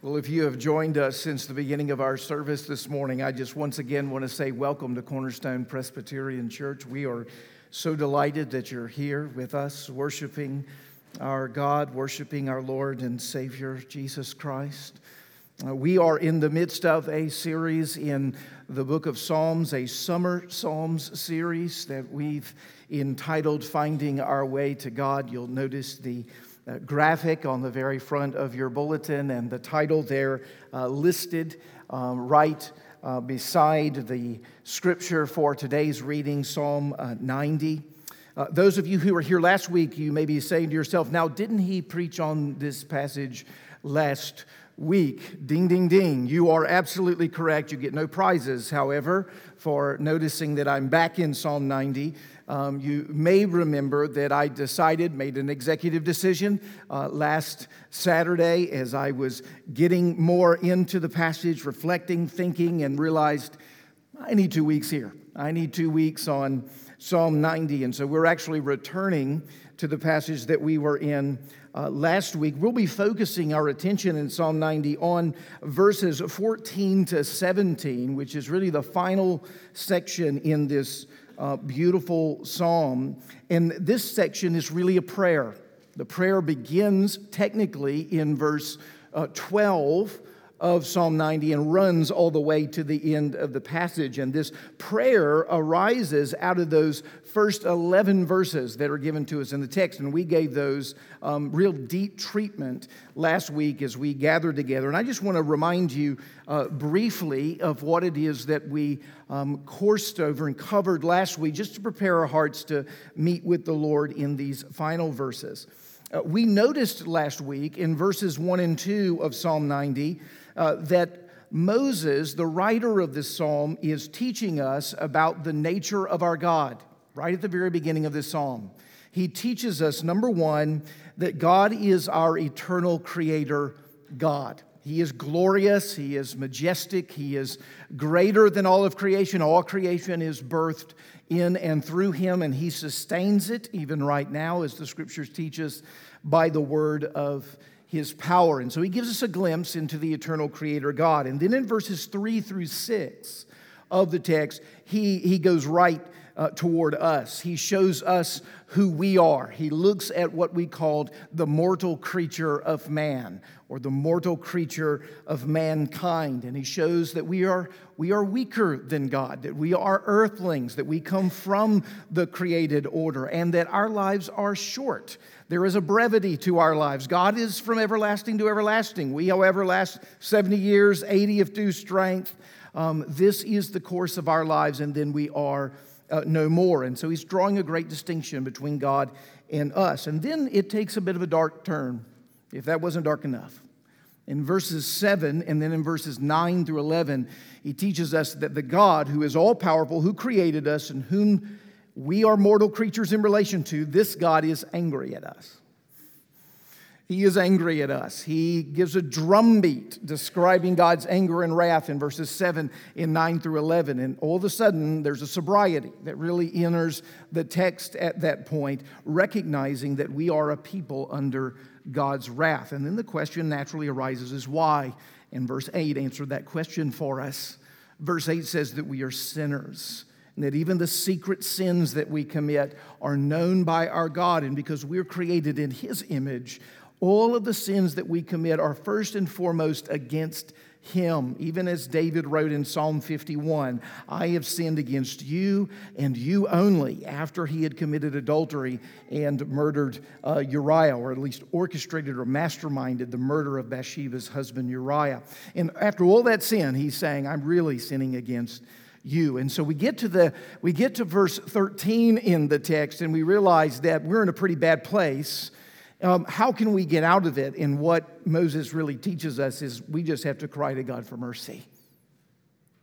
Well, if you have joined us since the beginning of our service this morning, I just once again want to say welcome to Cornerstone Presbyterian Church. We are so delighted that you're here with us, worshiping our God, worshiping our Lord and Savior, Jesus Christ. Uh, we are in the midst of a series in the book of Psalms, a summer Psalms series that we've entitled Finding Our Way to God. You'll notice the graphic on the very front of your bulletin and the title there uh, listed um, right uh, beside the scripture for today's reading, Psalm uh, 90. Uh, those of you who were here last week, you may be saying to yourself, now, didn't he preach on this passage last week? Ding, ding, ding. You are absolutely correct. You get no prizes, however, for noticing that I'm back in Psalm 90. Um, you may remember that I decided, made an executive decision uh, last Saturday as I was getting more into the passage, reflecting, thinking, and realized I need two weeks here. I need two weeks on Psalm 90. And so we're actually returning to the passage that we were in uh, last week. We'll be focusing our attention in Psalm 90 on verses 14 to 17, which is really the final section in this uh, beautiful psalm. And this section is really a prayer. The prayer begins technically in verse uh, 12 of Psalm 90 and runs all the way to the end of the passage. And this prayer arises out of those first 11 verses that are given to us in the text. And we gave those um, real deep treatment last week as we gathered together. And I just want to remind you uh, briefly of what it is that we um, coursed over and covered last week, just to prepare our hearts to meet with the Lord in these final verses. Uh, we noticed last week in verses 1 and 2 of Psalm 90 uh, that Moses, the writer of this psalm, is teaching us about the nature of our God right at the very beginning of this psalm. He teaches us, number one, that God is our eternal creator God. He is glorious, He is majestic, He is greater than all of creation. All creation is birthed in and through Him, and He sustains it even right now, as the scriptures teach us, by the word of his power. And so he gives us a glimpse into the eternal creator God. And then in verses three through six of the text, he, he goes right uh, toward us. He shows us who we are. He looks at what we called the mortal creature of man or the mortal creature of mankind. And he shows that we are, we are weaker than God, that we are earthlings, that we come from the created order, and that our lives are short there is a brevity to our lives. God is from everlasting to everlasting. We, however, last 70 years, 80 if due strength. Um, this is the course of our lives, and then we are uh, no more. And so he's drawing a great distinction between God and us. And then it takes a bit of a dark turn, if that wasn't dark enough. In verses 7 and then in verses 9 through 11, he teaches us that the God who is all powerful, who created us, and whom we are mortal creatures in relation to, this God is angry at us. He is angry at us. He gives a drumbeat describing God's anger and wrath in verses 7 and 9 through 11. And all of a sudden, there's a sobriety that really enters the text at that point, recognizing that we are a people under God's wrath. And then the question naturally arises is why? And verse 8 answered that question for us. Verse 8 says that we are sinners and that even the secret sins that we commit are known by our God. And because we're created in His image, all of the sins that we commit are first and foremost against him, even as David wrote in Psalm 51 I have sinned against you and you only, after he had committed adultery and murdered uh, Uriah, or at least orchestrated or masterminded the murder of Bathsheba's husband Uriah. And after all that sin, he's saying, I'm really sinning against you. And so we get to the we get to verse 13 in the text and we realize that we're in a pretty bad place. Um, how can we get out of it? And what Moses really teaches us is we just have to cry to God for mercy.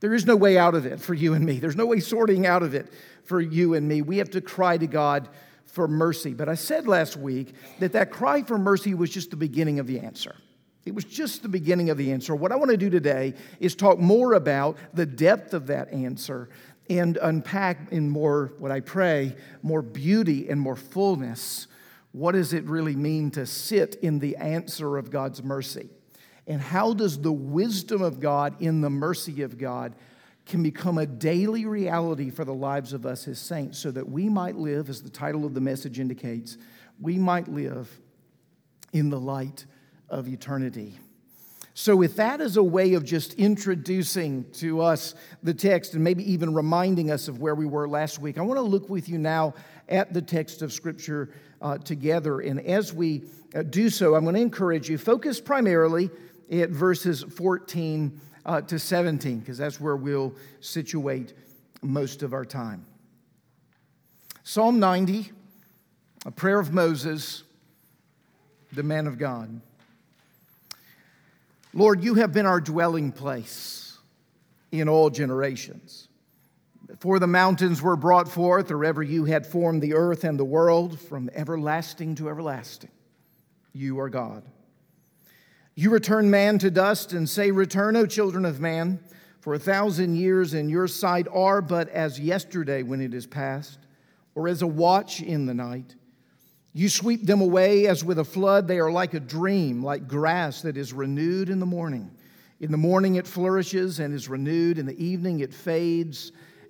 There is no way out of it for you and me. There's no way sorting out of it for you and me. We have to cry to God for mercy. But I said last week that that cry for mercy was just the beginning of the answer. It was just the beginning of the answer. What I want to do today is talk more about the depth of that answer and unpack in more, what I pray, more beauty and more fullness. What does it really mean to sit in the answer of God's mercy? And how does the wisdom of God in the mercy of God can become a daily reality for the lives of us as saints so that we might live, as the title of the message indicates, we might live in the light of eternity. So, with that as a way of just introducing to us the text and maybe even reminding us of where we were last week, I want to look with you now at the text of Scripture uh, together. And as we uh, do so, I'm going to encourage you, focus primarily at verses 14 uh, to 17, because that's where we'll situate most of our time. Psalm 90, a prayer of Moses, the man of God. Lord, you have been our dwelling place in all generations. Before the mountains were brought forth, or ever you had formed the earth and the world, from everlasting to everlasting, you are God. You return man to dust and say, Return, O children of man, for a thousand years in your sight are but as yesterday when it is past, or as a watch in the night. You sweep them away as with a flood. They are like a dream, like grass that is renewed in the morning. In the morning it flourishes and is renewed. In the evening it fades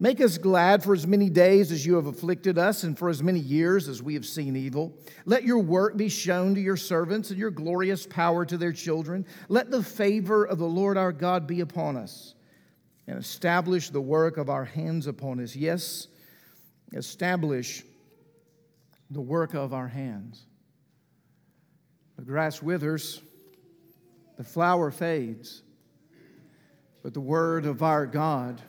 Make us glad for as many days as you have afflicted us, and for as many years as we have seen evil. Let your work be shown to your servants, and your glorious power to their children. Let the favor of the Lord our God be upon us, and establish the work of our hands upon us. Yes, establish the work of our hands. The grass withers, the flower fades, but the word of our God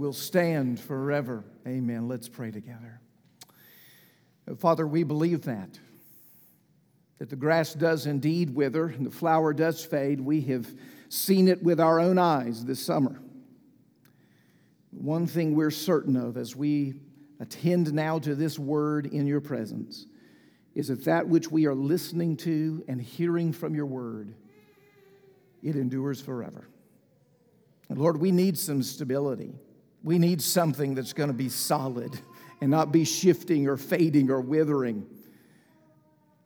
will stand forever. Amen. Let's pray together. Father, we believe that. That the grass does indeed wither and the flower does fade. We have seen it with our own eyes this summer. One thing we're certain of as we attend now to this word in your presence is that that which we are listening to and hearing from your word, it endures forever. And Lord, we need some stability. We need something that's going to be solid and not be shifting or fading or withering.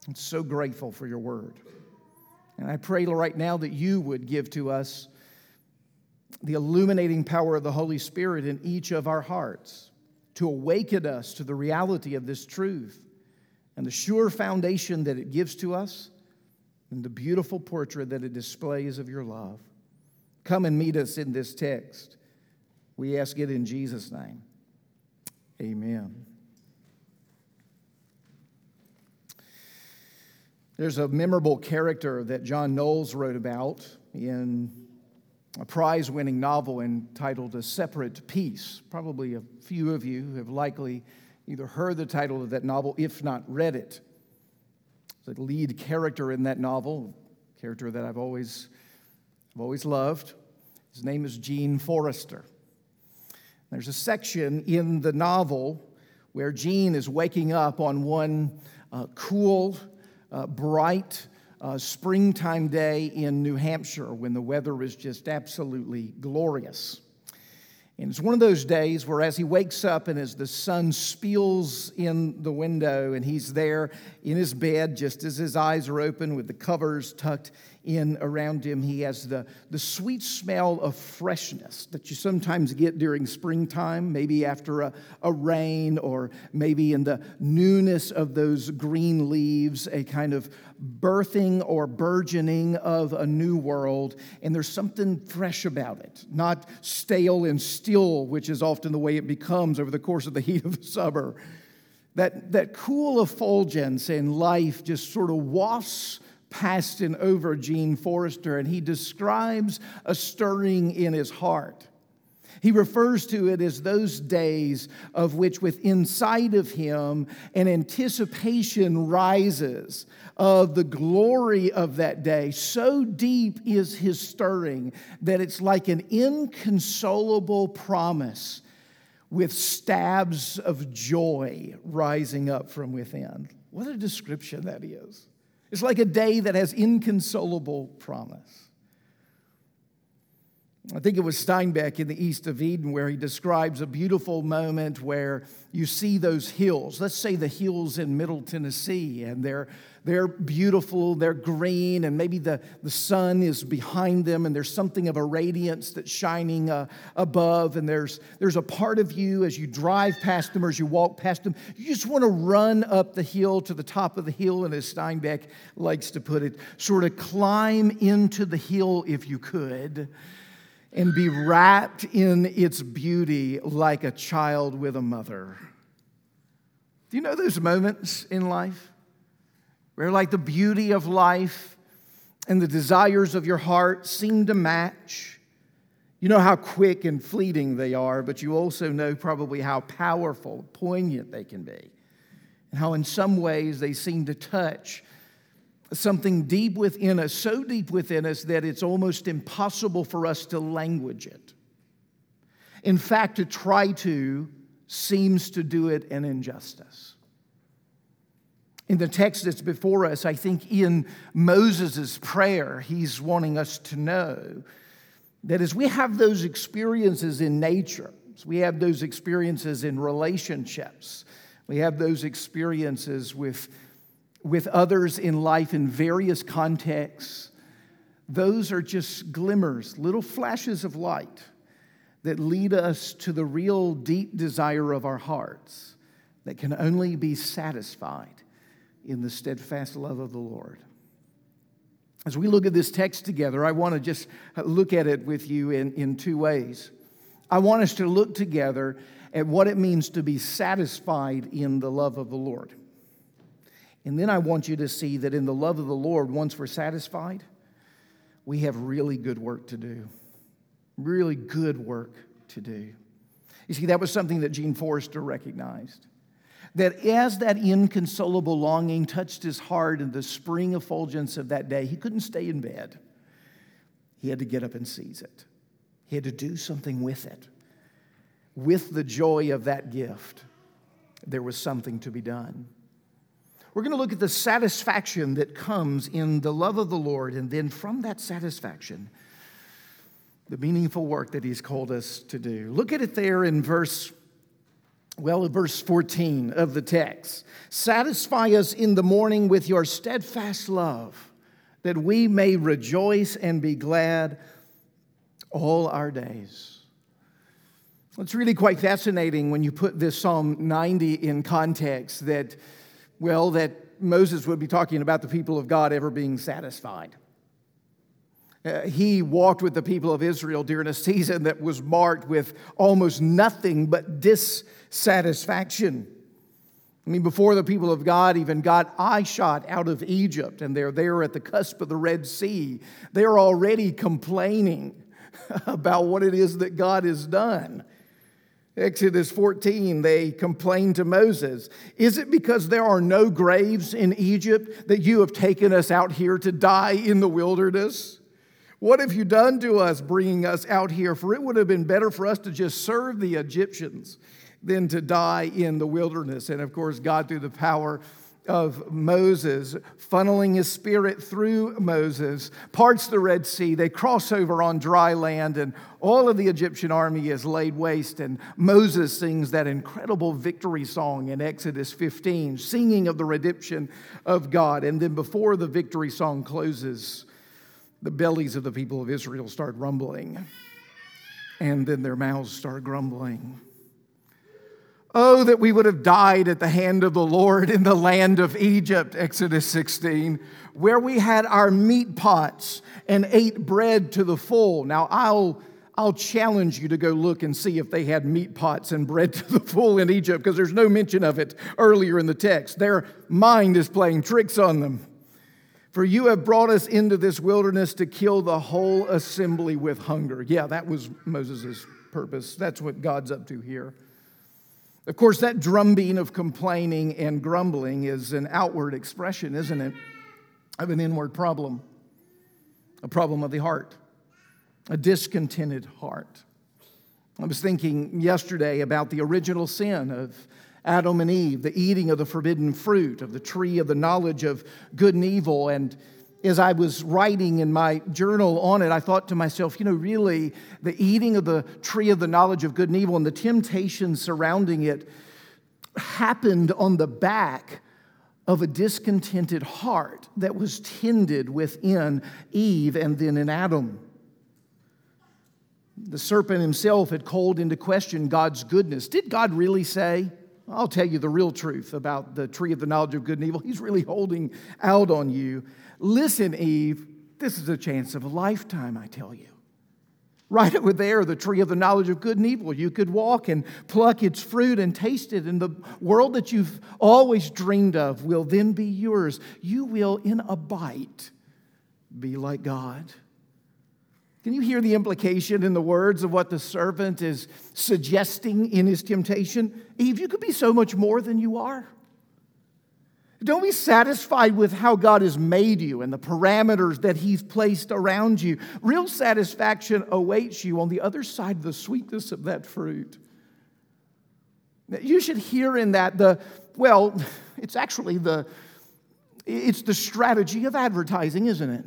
I'm so grateful for your word. And I pray right now that you would give to us the illuminating power of the Holy Spirit in each of our hearts to awaken us to the reality of this truth and the sure foundation that it gives to us and the beautiful portrait that it displays of your love. Come and meet us in this text. We ask it in Jesus' name. Amen. There's a memorable character that John Knowles wrote about in a prize winning novel entitled A Separate Peace. Probably a few of you have likely either heard the title of that novel, if not read it. The lead character in that novel, character that I've always, I've always loved, his name is Gene Forrester. There's a section in the novel where Gene is waking up on one uh, cool, uh, bright uh, springtime day in New Hampshire when the weather is just absolutely glorious. And it's one of those days where, as he wakes up and as the sun spills in the window, and he's there in his bed just as his eyes are open with the covers tucked in around him. He has the, the sweet smell of freshness that you sometimes get during springtime, maybe after a, a rain, or maybe in the newness of those green leaves, a kind of birthing or burgeoning of a new world. And there's something fresh about it, not stale and still, which is often the way it becomes over the course of the heat of the summer. That, that cool effulgence in life just sort of wafts past and over Gene Forrester, and he describes a stirring in his heart. He refers to it as those days of which, with inside of him, an anticipation rises of the glory of that day. So deep is his stirring that it's like an inconsolable promise with stabs of joy rising up from within. What a description that is. It's like a day that has inconsolable promise. I think it was Steinbeck in the East of Eden where he describes a beautiful moment where you see those hills. Let's say the hills in Middle Tennessee, and they're, they're beautiful, they're green, and maybe the, the sun is behind them, and there's something of a radiance that's shining uh, above, and there's, there's a part of you as you drive past them or as you walk past them, you just want to run up the hill to the top of the hill, and as Steinbeck likes to put it, sort of climb into the hill if you could and be wrapped in its beauty like a child with a mother. Do you know those moments in life where, like, the beauty of life and the desires of your heart seem to match? You know how quick and fleeting they are, but you also know probably how powerful, poignant they can be, and how, in some ways, they seem to touch something deep within us, so deep within us that it's almost impossible for us to language it. In fact, to try to seems to do it an injustice. In the text that's before us, I think in Moses' prayer, he's wanting us to know that as we have those experiences in nature, we have those experiences in relationships, we have those experiences with with others in life in various contexts, those are just glimmers, little flashes of light that lead us to the real deep desire of our hearts that can only be satisfied in the steadfast love of the Lord. As we look at this text together, I want to just look at it with you in, in two ways. I want us to look together at what it means to be satisfied in the love of the Lord. And then I want you to see that in the love of the Lord, once we're satisfied, we have really good work to do. Really good work to do. You see, that was something that Gene Forrester recognized. That as that inconsolable longing touched his heart in the spring effulgence of that day, he couldn't stay in bed. He had to get up and seize it. He had to do something with it. With the joy of that gift, there was something to be done. We're going to look at the satisfaction that comes in the love of the Lord, and then from that satisfaction, the meaningful work that He's called us to do. Look at it there in verse, well, verse 14 of the text. Satisfy us in the morning with your steadfast love, that we may rejoice and be glad all our days. It's really quite fascinating when you put this Psalm 90 in context that well, that Moses would be talking about the people of God ever being satisfied. Uh, he walked with the people of Israel during a season that was marked with almost nothing but dissatisfaction. I mean, before the people of God even got eyeshot out of Egypt and they're there at the cusp of the Red Sea, they're already complaining about what it is that God has done. Exodus 14, they complain to Moses Is it because there are no graves in Egypt that you have taken us out here to die in the wilderness? What have you done to us bringing us out here? For it would have been better for us to just serve the Egyptians than to die in the wilderness. And of course, God, through the power of Moses, funneling his spirit through Moses, parts the Red Sea. They cross over on dry land, and all of the Egyptian army is laid waste. And Moses sings that incredible victory song in Exodus 15, singing of the redemption of God. And then before the victory song closes, the bellies of the people of Israel start rumbling, and then their mouths start grumbling. Oh, that we would have died at the hand of the Lord in the land of Egypt, Exodus 16, where we had our meat pots and ate bread to the full. Now, I'll, I'll challenge you to go look and see if they had meat pots and bread to the full in Egypt, because there's no mention of it earlier in the text. Their mind is playing tricks on them. For you have brought us into this wilderness to kill the whole assembly with hunger. Yeah, that was Moses' purpose. That's what God's up to here. Of course, that drumbeat of complaining and grumbling is an outward expression, isn't it, of an inward problem, a problem of the heart, a discontented heart. I was thinking yesterday about the original sin of Adam and Eve, the eating of the forbidden fruit, of the tree of the knowledge of good and evil, and as I was writing in my journal on it, I thought to myself, you know, really, the eating of the tree of the knowledge of good and evil and the temptations surrounding it happened on the back of a discontented heart that was tended within Eve and then in Adam. The serpent himself had called into question God's goodness. Did God really say? I'll tell you the real truth about the tree of the knowledge of good and evil. He's really holding out on you. Listen, Eve, this is a chance of a lifetime, I tell you. Right over there, the tree of the knowledge of good and evil. You could walk and pluck its fruit and taste it, and the world that you've always dreamed of will then be yours. You will, in a bite, be like God. Can you hear the implication in the words of what the servant is suggesting in his temptation? Eve, you could be so much more than you are. Don't be satisfied with how God has made you and the parameters that He's placed around you. Real satisfaction awaits you on the other side of the sweetness of that fruit. You should hear in that the, well, it's actually the, it's the strategy of advertising, isn't it?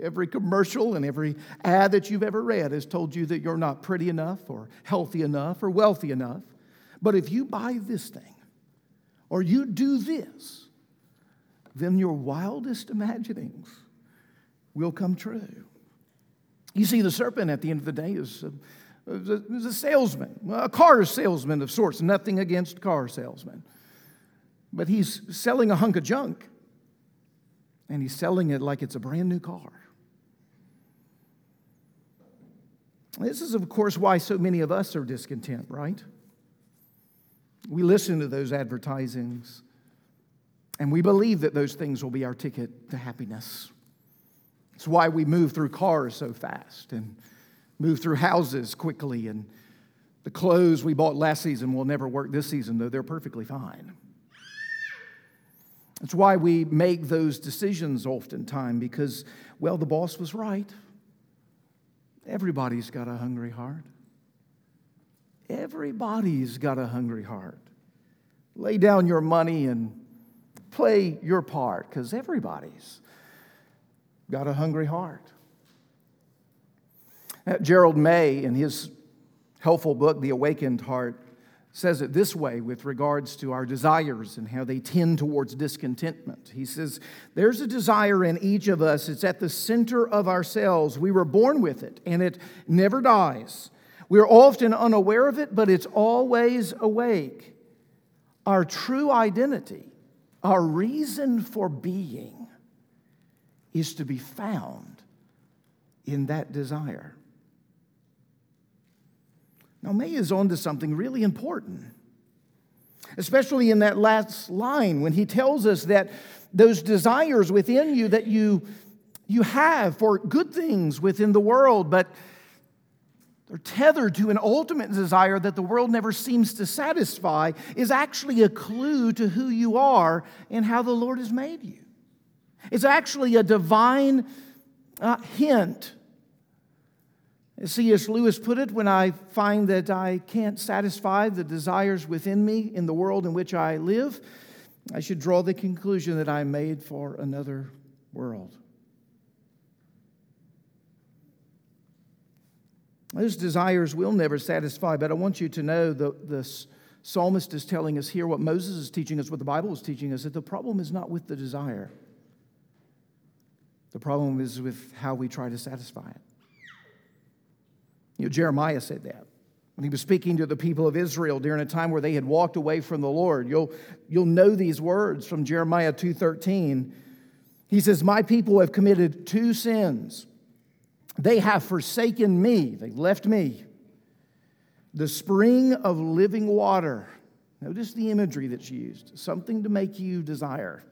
Every commercial and every ad that you've ever read has told you that you're not pretty enough or healthy enough or wealthy enough. But if you buy this thing, or you do this, then your wildest imaginings will come true. You see, the serpent at the end of the day is a, is a salesman, a car salesman of sorts, nothing against car salesmen. But he's selling a hunk of junk, and he's selling it like it's a brand new car. This is, of course, why so many of us are discontent, right? We listen to those advertisings and we believe that those things will be our ticket to happiness. It's why we move through cars so fast and move through houses quickly and the clothes we bought last season will never work this season, though they're perfectly fine. That's why we make those decisions oftentimes because, well, the boss was right. Everybody's got a hungry heart. Everybody's got a hungry heart. Lay down your money and play your part because everybody's got a hungry heart. Gerald May, in his helpful book, The Awakened Heart, says it this way with regards to our desires and how they tend towards discontentment. He says, There's a desire in each of us, it's at the center of ourselves. We were born with it, and it never dies. We're often unaware of it, but it's always awake. Our true identity, our reason for being, is to be found in that desire. Now, May is on to something really important, especially in that last line when he tells us that those desires within you that you, you have for good things within the world, but they're tethered to an ultimate desire that the world never seems to satisfy is actually a clue to who you are and how the Lord has made you. It's actually a divine uh, hint. As C.S. Lewis put it, when I find that I can't satisfy the desires within me in the world in which I live, I should draw the conclusion that I'm made for another world. Those desires will never satisfy, but I want you to know that the psalmist is telling us here what Moses is teaching us, what the Bible is teaching us, that the problem is not with the desire. The problem is with how we try to satisfy it. You know, Jeremiah said that when he was speaking to the people of Israel during a time where they had walked away from the Lord. You'll, you'll know these words from Jeremiah 2:13. He says, My people have committed two sins. They have forsaken me, they left me, the spring of living water. Notice the imagery that's used something to make you desire.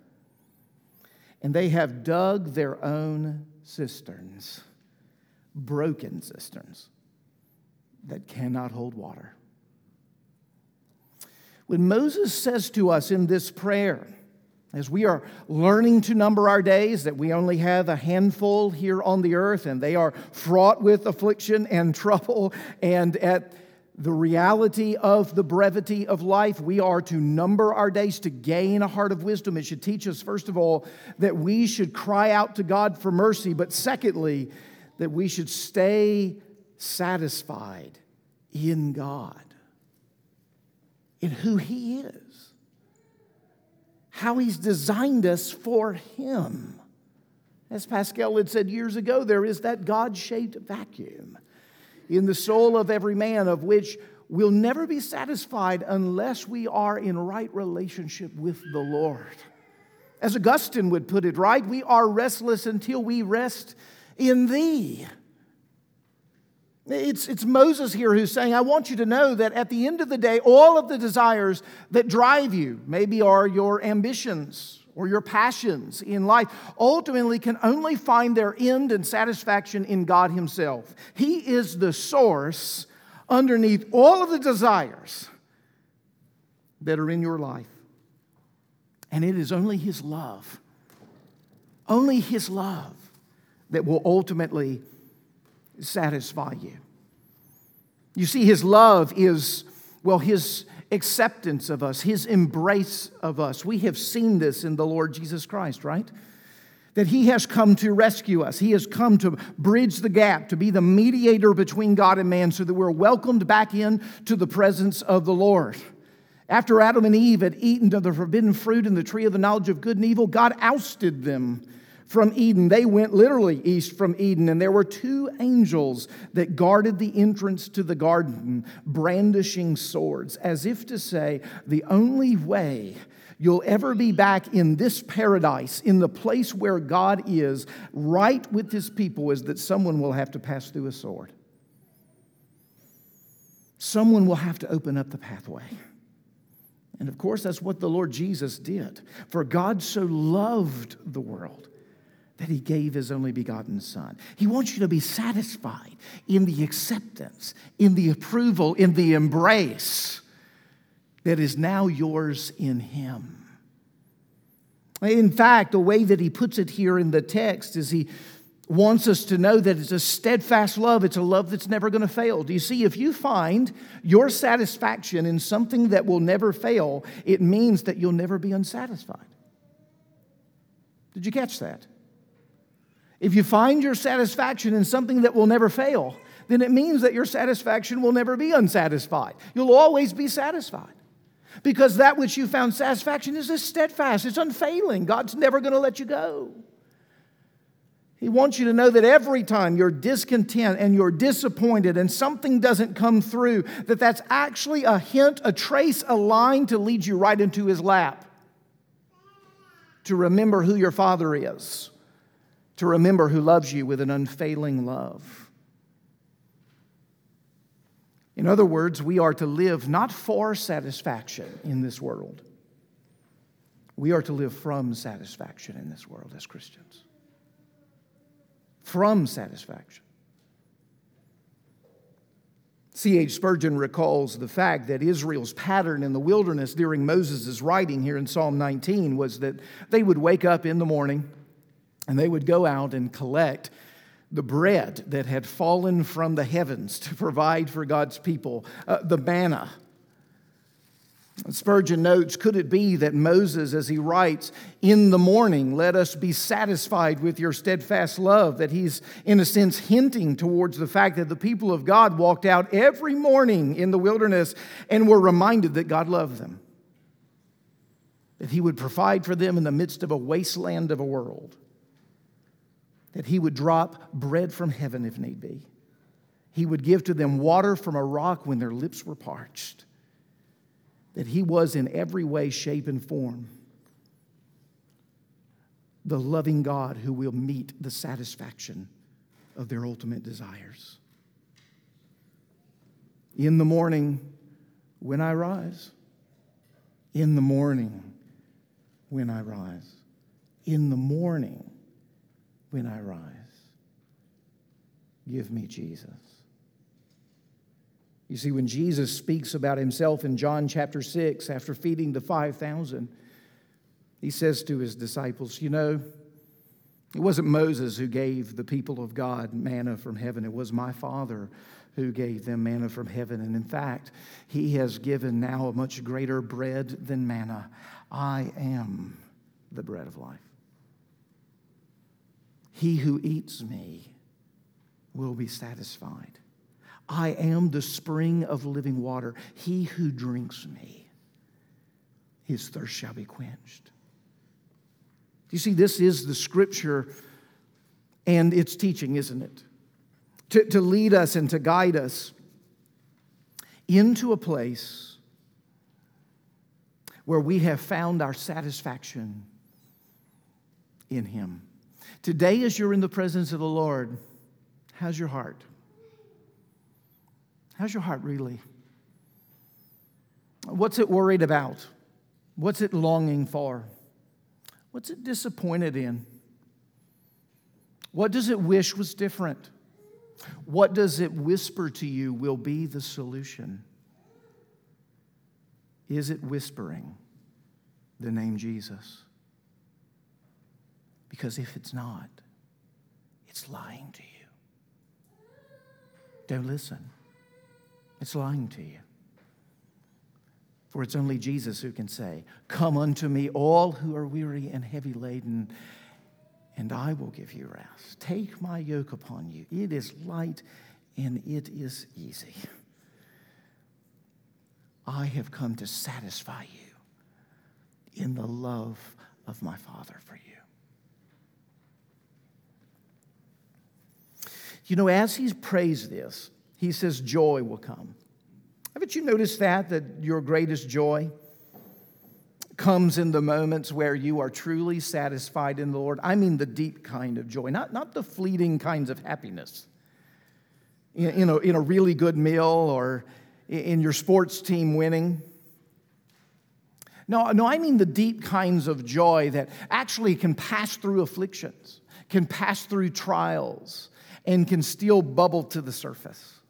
And they have dug their own cisterns, broken cisterns that cannot hold water. When Moses says to us in this prayer, as we are learning to number our days, that we only have a handful here on the earth and they are fraught with affliction and trouble, and at the reality of the brevity of life, we are to number our days to gain a heart of wisdom. It should teach us, first of all, that we should cry out to God for mercy, but secondly, that we should stay satisfied in God, in who He is how He's designed us for Him. As Pascal had said years ago, there is that God shaped vacuum in the soul of every man of which we'll never be satisfied unless we are in right relationship with the Lord. As Augustine would put it, right? We are restless until we rest in Thee. It's, it's Moses here who's saying, I want you to know that at the end of the day, all of the desires that drive you, maybe are your ambitions or your passions in life, ultimately can only find their end and satisfaction in God Himself. He is the source underneath all of the desires that are in your life. And it is only His love, only His love that will ultimately satisfy you. You see, His love is, well, His acceptance of us, His embrace of us. We have seen this in the Lord Jesus Christ, right? That He has come to rescue us. He has come to bridge the gap, to be the mediator between God and man, so that we're welcomed back in to the presence of the Lord. After Adam and Eve had eaten of the forbidden fruit in the tree of the knowledge of good and evil, God ousted them from Eden. They went literally east from Eden, and there were two angels that guarded the entrance to the garden, brandishing swords, as if to say, The only way you'll ever be back in this paradise, in the place where God is, right with his people, is that someone will have to pass through a sword. Someone will have to open up the pathway. And of course, that's what the Lord Jesus did. For God so loved the world that he gave his only begotten son. He wants you to be satisfied in the acceptance, in the approval, in the embrace that is now yours in him. In fact, the way that he puts it here in the text is he wants us to know that it's a steadfast love. It's a love that's never going to fail. Do you see? If you find your satisfaction in something that will never fail, it means that you'll never be unsatisfied. Did you catch that? If you find your satisfaction in something that will never fail, then it means that your satisfaction will never be unsatisfied. You'll always be satisfied. Because that which you found satisfaction is steadfast, it's unfailing. God's never going to let you go. He wants you to know that every time you're discontent and you're disappointed and something doesn't come through, that that's actually a hint, a trace, a line to lead you right into his lap. To remember who your father is to remember who loves you with an unfailing love. In other words, we are to live not for satisfaction in this world, we are to live from satisfaction in this world as Christians. From satisfaction. C.H. Spurgeon recalls the fact that Israel's pattern in the wilderness during Moses' writing here in Psalm 19 was that they would wake up in the morning and they would go out and collect the bread that had fallen from the heavens to provide for God's people, uh, the manna. Spurgeon notes, could it be that Moses, as he writes, in the morning, let us be satisfied with your steadfast love, that he's, in a sense, hinting towards the fact that the people of God walked out every morning in the wilderness and were reminded that God loved them, that he would provide for them in the midst of a wasteland of a world. That he would drop bread from heaven if need be. He would give to them water from a rock when their lips were parched. That he was in every way, shape, and form the loving God who will meet the satisfaction of their ultimate desires. In the morning, when I rise, in the morning, when I rise, in the morning, when I rise, give me Jesus. You see, when Jesus speaks about himself in John chapter 6, after feeding the 5,000, he says to his disciples, You know, it wasn't Moses who gave the people of God manna from heaven, it was my Father who gave them manna from heaven. And in fact, he has given now a much greater bread than manna. I am the bread of life. He who eats me will be satisfied. I am the spring of living water. He who drinks me, his thirst shall be quenched. Do You see, this is the scripture and its teaching, isn't it? To, to lead us and to guide us into a place where we have found our satisfaction in Him. Today, as you're in the presence of the Lord, how's your heart? How's your heart really? What's it worried about? What's it longing for? What's it disappointed in? What does it wish was different? What does it whisper to you will be the solution? Is it whispering the name Jesus? Because if it's not, it's lying to you. Don't listen. It's lying to you. For it's only Jesus who can say, Come unto me, all who are weary and heavy laden, and I will give you rest. Take my yoke upon you. It is light and it is easy. I have come to satisfy you in the love of my Father for you. You know, as he prays this, he says, Joy will come. Haven't you noticed that? That your greatest joy comes in the moments where you are truly satisfied in the Lord. I mean the deep kind of joy, not, not the fleeting kinds of happiness. In, in, a, in a really good meal or in your sports team winning. No, no, I mean the deep kinds of joy that actually can pass through afflictions, can pass through trials, and can still bubble to the surface.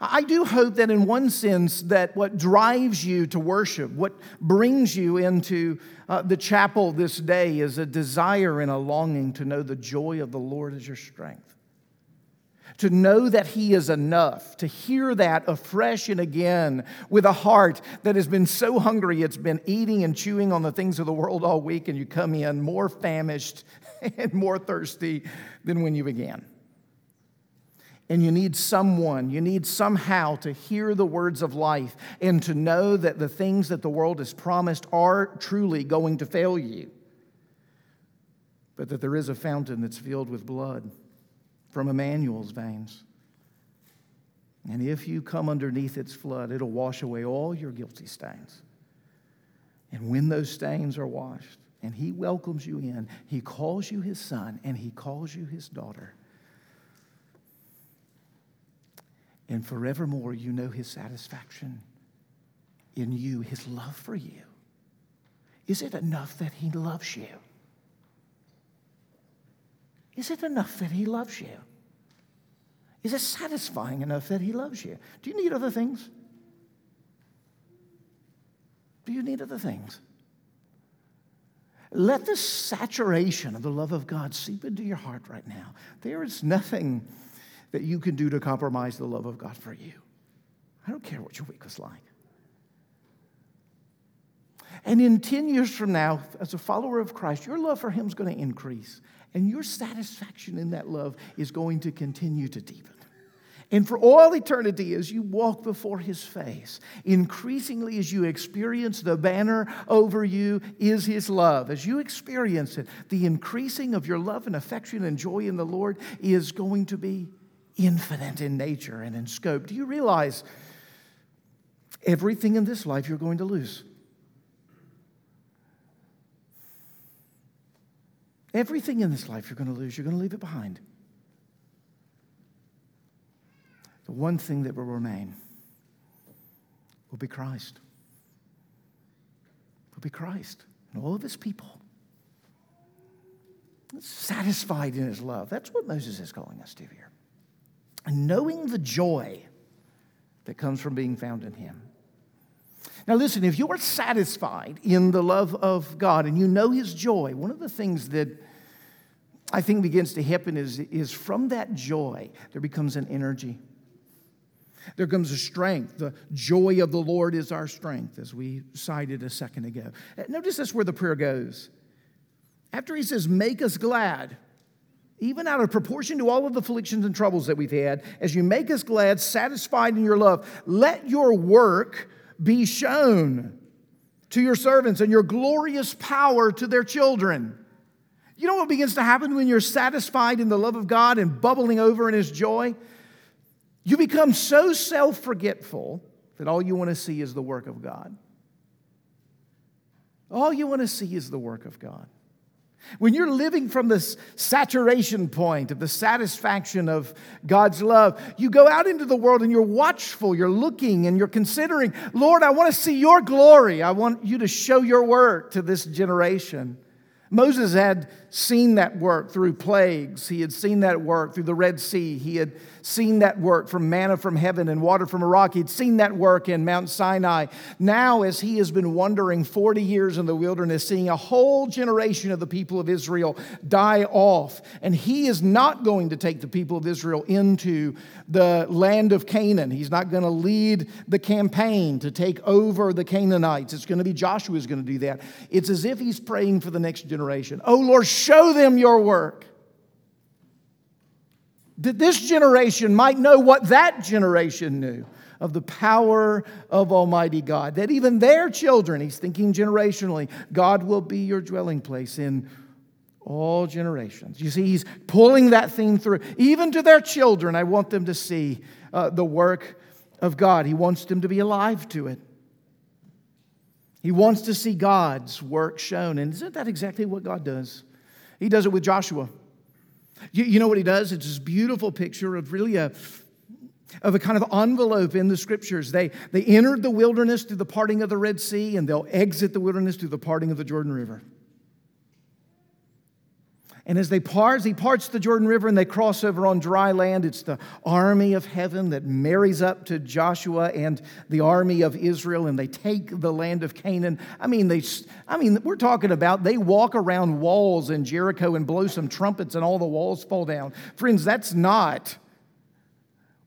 I do hope that in one sense that what drives you to worship, what brings you into uh, the chapel this day is a desire and a longing to know the joy of the Lord as your strength. To know that He is enough, to hear that afresh and again with a heart that has been so hungry it's been eating and chewing on the things of the world all week, and you come in more famished and more thirsty than when you began and you need someone, you need somehow to hear the words of life and to know that the things that the world has promised are truly going to fail you. But that there is a fountain that's filled with blood from Emmanuel's veins. And if you come underneath its flood, it'll wash away all your guilty stains. And when those stains are washed, and He welcomes you in, He calls you His son, and He calls you His daughter And forevermore, you know his satisfaction in you, his love for you. Is it enough that he loves you? Is it enough that he loves you? Is it satisfying enough that he loves you? Do you need other things? Do you need other things? Let the saturation of the love of God seep into your heart right now. There is nothing that you can do to compromise the love of God for you. I don't care what your week was like. And in 10 years from now, as a follower of Christ, your love for Him is going to increase. And your satisfaction in that love is going to continue to deepen. And for all eternity, as you walk before his face, increasingly as you experience the banner over you is his love. As you experience it, the increasing of your love and affection and joy in the Lord is going to be infinite in nature and in scope. Do you realize everything in this life you're going to lose? Everything in this life you're going to lose, you're going to leave it behind. The one thing that will remain will be Christ. Will be Christ and all of his people. Satisfied in his love. That's what Moses is calling us to here. And knowing the joy that comes from being found in him. Now, listen, if you are satisfied in the love of God and you know His joy, one of the things that I think begins to happen is, is from that joy, there becomes an energy. There comes a strength. The joy of the Lord is our strength, as we cited a second ago. Notice that's where the prayer goes. After he says, Make us glad, even out of proportion to all of the afflictions and troubles that we've had, as you make us glad, satisfied in your love, let your work be shown to your servants and your glorious power to their children. You know what begins to happen when you're satisfied in the love of God and bubbling over in His joy? You become so self forgetful that all you want to see is the work of God. All you want to see is the work of God. When you're living from this saturation point of the satisfaction of God's love, you go out into the world and you're watchful, you're looking and you're considering, Lord, I want to see your glory. I want you to show your work to this generation. Moses had seen that work through plagues. He had seen that work through the Red Sea. He had seen that work from manna from heaven and water from a rock. He'd seen that work in Mount Sinai. Now, as he has been wandering 40 years in the wilderness, seeing a whole generation of the people of Israel die off, and he is not going to take the people of Israel into the land of Canaan. He's not going to lead the campaign to take over the Canaanites. It's going to be Joshua who's going to do that. It's as if he's praying for the next generation. Oh, Lord, show them your work that this generation might know what that generation knew of the power of Almighty God. That even their children, he's thinking generationally, God will be your dwelling place in all generations. You see, he's pulling that theme through. Even to their children, I want them to see uh, the work of God. He wants them to be alive to it. He wants to see God's work shown. And isn't that exactly what God does? He does it with Joshua. You, you know what he does? It's this beautiful picture of really a, of a kind of envelope in the scriptures. They, they entered the wilderness through the parting of the Red Sea, and they'll exit the wilderness through the parting of the Jordan River. And as they parts, he parts the Jordan River and they cross over on dry land. It's the army of heaven that marries up to Joshua and the army of Israel, and they take the land of Canaan. I mean, they, I mean, we're talking about they walk around walls in Jericho and blow some trumpets, and all the walls fall down. Friends, that's not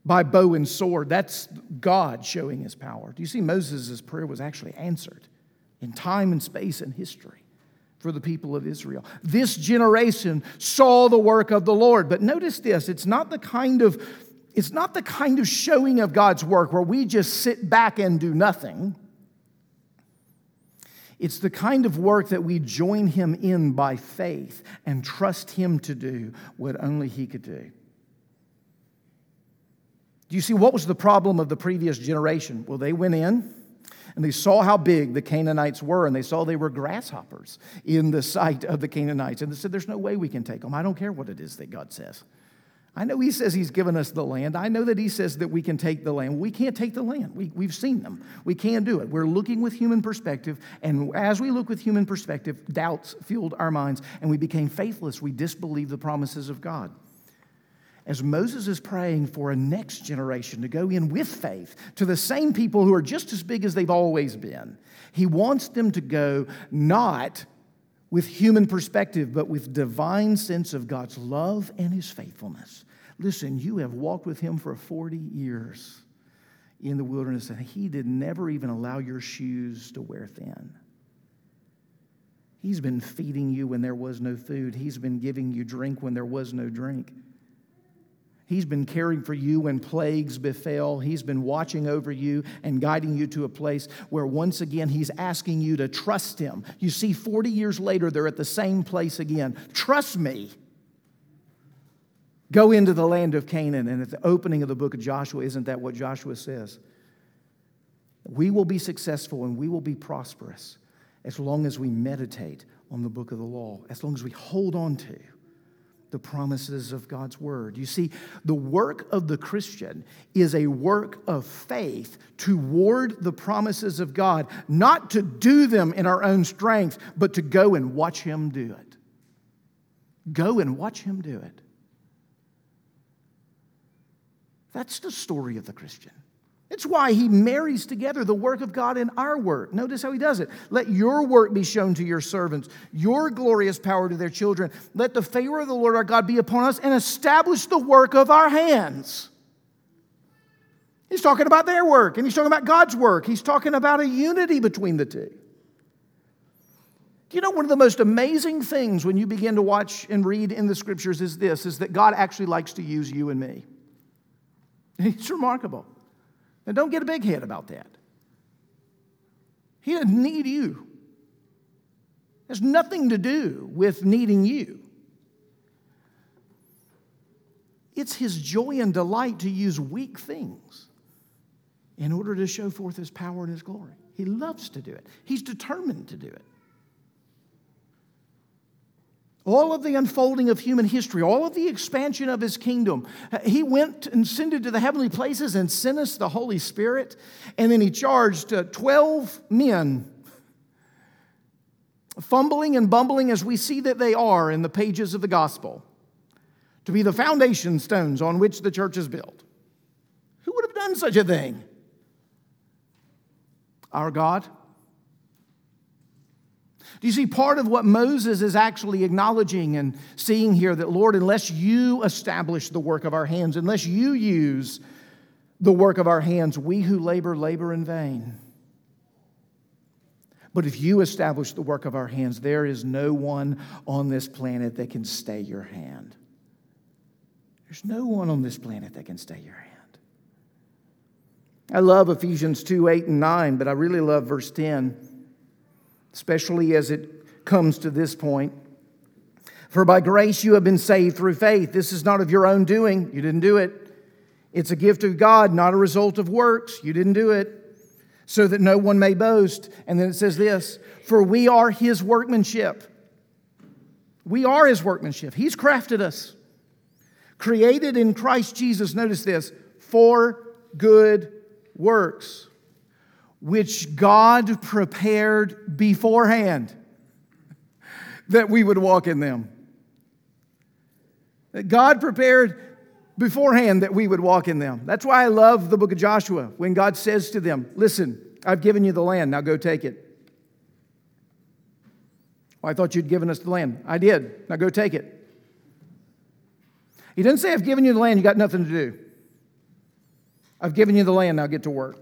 by bow and sword. That's God showing his power. Do you see Moses' prayer was actually answered in time and space and history? For the people of Israel. This generation saw the work of the Lord. But notice this, it's not the kind of it's not the kind of showing of God's work where we just sit back and do nothing. It's the kind of work that we join him in by faith and trust him to do what only he could do. Do you see what was the problem of the previous generation? Well, they went in, and they saw how big the Canaanites were, and they saw they were grasshoppers in the sight of the Canaanites. And they said, There's no way we can take them. I don't care what it is that God says. I know He says He's given us the land. I know that He says that we can take the land. We can't take the land. We, we've seen them. We can't do it. We're looking with human perspective, and as we look with human perspective, doubts filled our minds, and we became faithless. We disbelieved the promises of God as Moses is praying for a next generation to go in with faith to the same people who are just as big as they've always been, he wants them to go not with human perspective, but with divine sense of God's love and his faithfulness. Listen, you have walked with him for 40 years in the wilderness, and he did never even allow your shoes to wear thin. He's been feeding you when there was no food. He's been giving you drink when there was no drink. He's been caring for you when plagues befell. He's been watching over you and guiding you to a place where once again He's asking you to trust Him. You see, 40 years later, they're at the same place again. Trust me. Go into the land of Canaan. And at the opening of the book of Joshua, isn't that what Joshua says? We will be successful and we will be prosperous as long as we meditate on the book of the law, as long as we hold on to the promises of God's word. You see, the work of the Christian is a work of faith toward the promises of God, not to do them in our own strength, but to go and watch Him do it. Go and watch Him do it. That's the story of the Christian. It's why he marries together the work of God and our work. Notice how he does it. Let your work be shown to your servants, your glorious power to their children. Let the favor of the Lord our God be upon us and establish the work of our hands. He's talking about their work and he's talking about God's work. He's talking about a unity between the two. Do you know one of the most amazing things when you begin to watch and read in the scriptures is this is that God actually likes to use you and me. It's remarkable. Now, don't get a big head about that. He doesn't need you. It has nothing to do with needing you. It's his joy and delight to use weak things in order to show forth his power and his glory. He loves to do it, he's determined to do it all of the unfolding of human history, all of the expansion of his kingdom. He went and ascended to the heavenly places and sent us the Holy Spirit. And then he charged uh, 12 men, fumbling and bumbling as we see that they are in the pages of the gospel, to be the foundation stones on which the church is built. Who would have done such a thing? Our God do you see part of what Moses is actually acknowledging and seeing here that, Lord, unless you establish the work of our hands, unless you use the work of our hands, we who labor, labor in vain. But if you establish the work of our hands, there is no one on this planet that can stay your hand. There's no one on this planet that can stay your hand. I love Ephesians 2 8 and 9, but I really love verse 10 especially as it comes to this point. For by grace you have been saved through faith. This is not of your own doing, you didn't do it. It's a gift of God, not a result of works. You didn't do it. So that no one may boast. And then it says this For we are his workmanship. We are his workmanship. He's crafted us, created in Christ Jesus. Notice this for good works which God prepared beforehand that we would walk in them. That God prepared beforehand that we would walk in them. That's why I love the book of Joshua when God says to them, Listen, I've given you the land, now go take it. Well, I thought you'd given us the land. I did, now go take it. He didn't say, I've given you the land, you got nothing to do. I've given you the land, now get to work.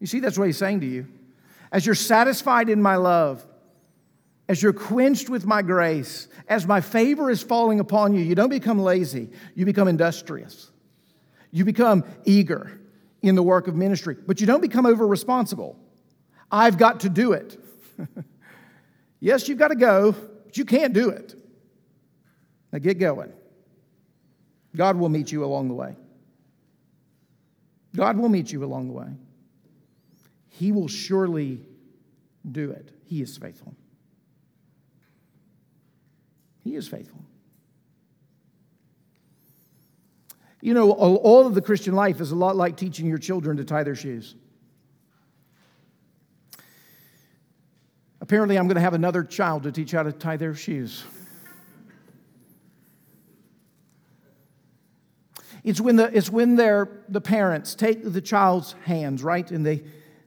You see, that's what he's saying to you. As you're satisfied in my love, as you're quenched with my grace, as my favor is falling upon you, you don't become lazy, you become industrious. You become eager in the work of ministry, but you don't become over responsible. I've got to do it. yes, you've got to go, but you can't do it. Now get going. God will meet you along the way. God will meet you along the way. He will surely do it. He is faithful. He is faithful. You know, all of the Christian life is a lot like teaching your children to tie their shoes. Apparently, I'm going to have another child to teach how to tie their shoes. It's when the, it's when the parents take the child's hands, right? And they,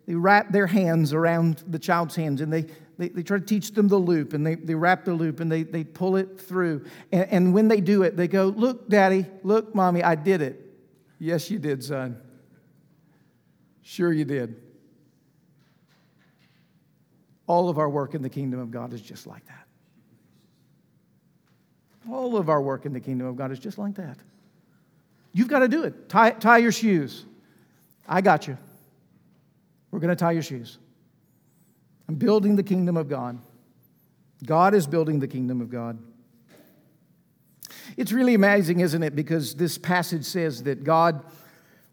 they wrap their hands around the child's hands and they, they, they try to teach them the loop and they, they wrap the loop and they, they pull it through. And, and when they do it, they go, Look, daddy, look, mommy, I did it. Yes, you did, son. Sure, you did. All of our work in the kingdom of God is just like that. All of our work in the kingdom of God is just like that. You've got to do it. Tie, tie your shoes. I got you. We're going to tie your shoes. I'm building the kingdom of God. God is building the kingdom of God. It's really amazing, isn't it? Because this passage says that God,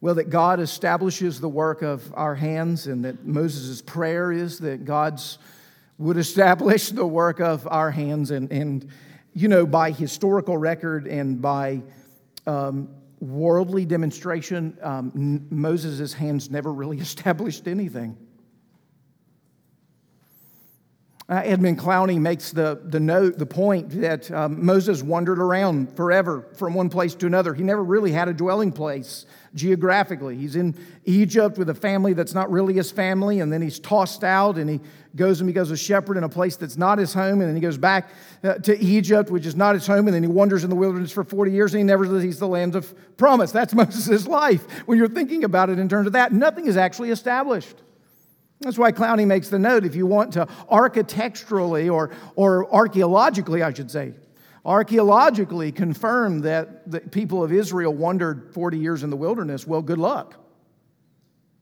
well, that God establishes the work of our hands, and that Moses' prayer is that God's would establish the work of our hands. And, and you know, by historical record and by um, worldly demonstration, um, Moses' hands never really established anything. Uh, Edmund Clowney makes the, the note, the point that um, Moses wandered around forever from one place to another. He never really had a dwelling place geographically. He's in Egypt with a family that's not really his family, and then he's tossed out and he goes and becomes a shepherd in a place that's not his home, and then he goes back uh, to Egypt, which is not his home, and then he wanders in the wilderness for 40 years and he never sees the land of promise. That's Moses' life. When you're thinking about it in terms of that, nothing is actually established. That's why Clowney makes the note if you want to architecturally or, or archaeologically, I should say, archaeologically confirm that the people of Israel wandered 40 years in the wilderness, well, good luck.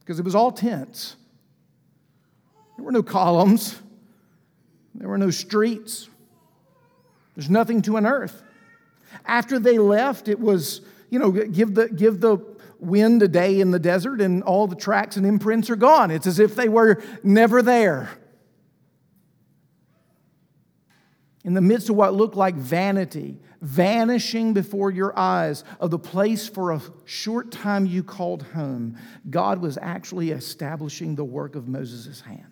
Because it was all tents. There were no columns, there were no streets, there's nothing to unearth. After they left, it was, you know, give the, give the wind a day in the desert and all the tracks and imprints are gone. It's as if they were never there. In the midst of what looked like vanity, vanishing before your eyes of the place for a short time you called home, God was actually establishing the work of Moses' hands.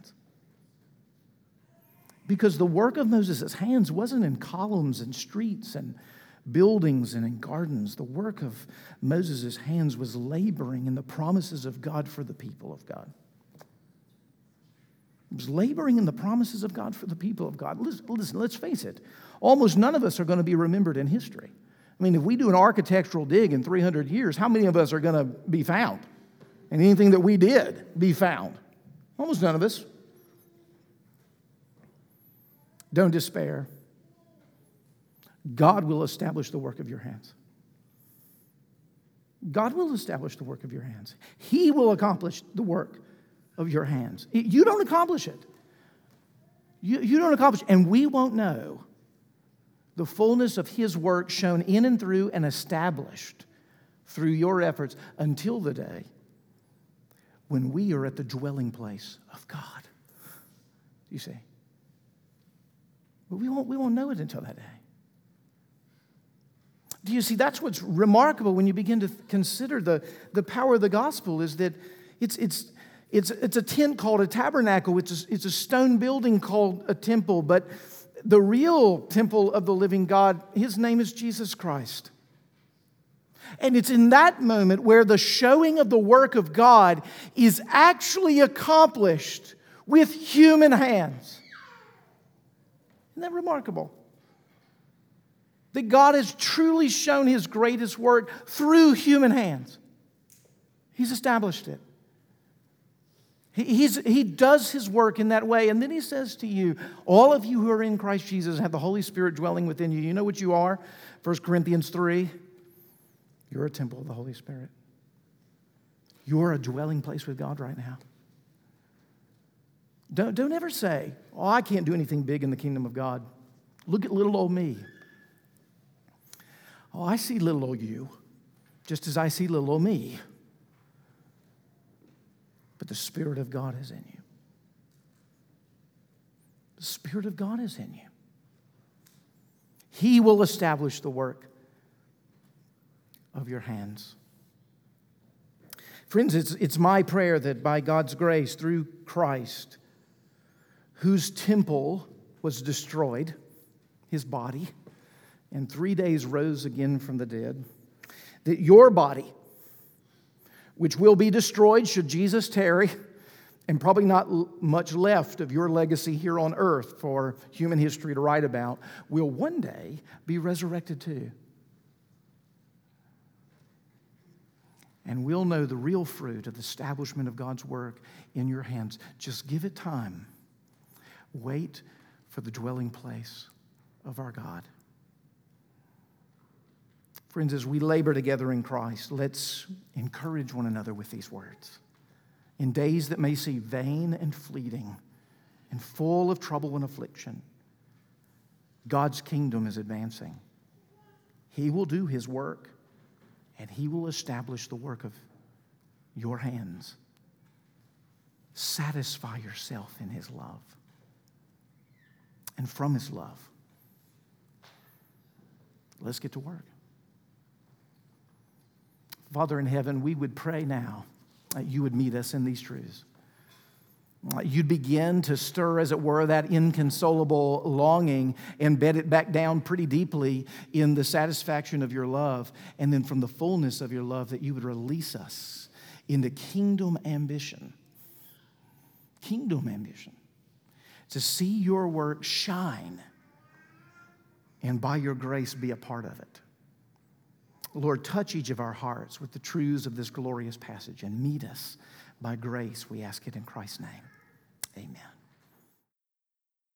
Because the work of Moses' hands wasn't in columns and streets and buildings and in gardens. The work of Moses' hands was laboring in the promises of God for the people of God. It was laboring in the promises of God for the people of God. Listen, listen, let's face it, almost none of us are going to be remembered in history. I mean, if we do an architectural dig in 300 years, how many of us are going to be found? And anything that we did be found? Almost none of us. Don't despair. God will establish the work of your hands. God will establish the work of your hands. He will accomplish the work of your hands. You don't accomplish it. You, you don't accomplish it. And we won't know the fullness of His work shown in and through and established through your efforts until the day when we are at the dwelling place of God. You see? We won't, we won't know it until that day. Do you see? That's what's remarkable when you begin to consider the, the power of the gospel is that it's, it's, it's, it's a tent called a tabernacle, it's a, it's a stone building called a temple, but the real temple of the living God, his name is Jesus Christ. And it's in that moment where the showing of the work of God is actually accomplished with human hands. Isn't that remarkable? that God has truly shown his greatest work through human hands. He's established it. He's, he does his work in that way. And then he says to you, all of you who are in Christ Jesus have the Holy Spirit dwelling within you. You know what you are? 1 Corinthians 3. You're a temple of the Holy Spirit. You're a dwelling place with God right now. Don't, don't ever say, Oh, I can't do anything big in the kingdom of God. Look at little old me. Oh, I see little old you, just as I see little old me. But the Spirit of God is in you. The Spirit of God is in you. He will establish the work of your hands. Friends, it's, it's my prayer that by God's grace, through Christ, whose temple was destroyed, his body, and three days rose again from the dead, that your body, which will be destroyed should Jesus tarry, and probably not much left of your legacy here on earth for human history to write about, will one day be resurrected too. And we'll know the real fruit of the establishment of God's work in your hands. Just give it time. Wait for the dwelling place of our God. Friends, as we labor together in Christ, let's encourage one another with these words. In days that may seem vain and fleeting and full of trouble and affliction, God's kingdom is advancing. He will do his work, and he will establish the work of your hands. Satisfy yourself in his love and from his love. Let's get to work. Father in heaven, we would pray now that you would meet us in these truths. You'd begin to stir, as it were, that inconsolable longing and bed it back down pretty deeply in the satisfaction of your love. And then from the fullness of your love, that you would release us into kingdom ambition. Kingdom ambition. To see your work shine and by your grace be a part of it. Lord, touch each of our hearts with the truths of this glorious passage and meet us by grace. We ask it in Christ's name. Amen.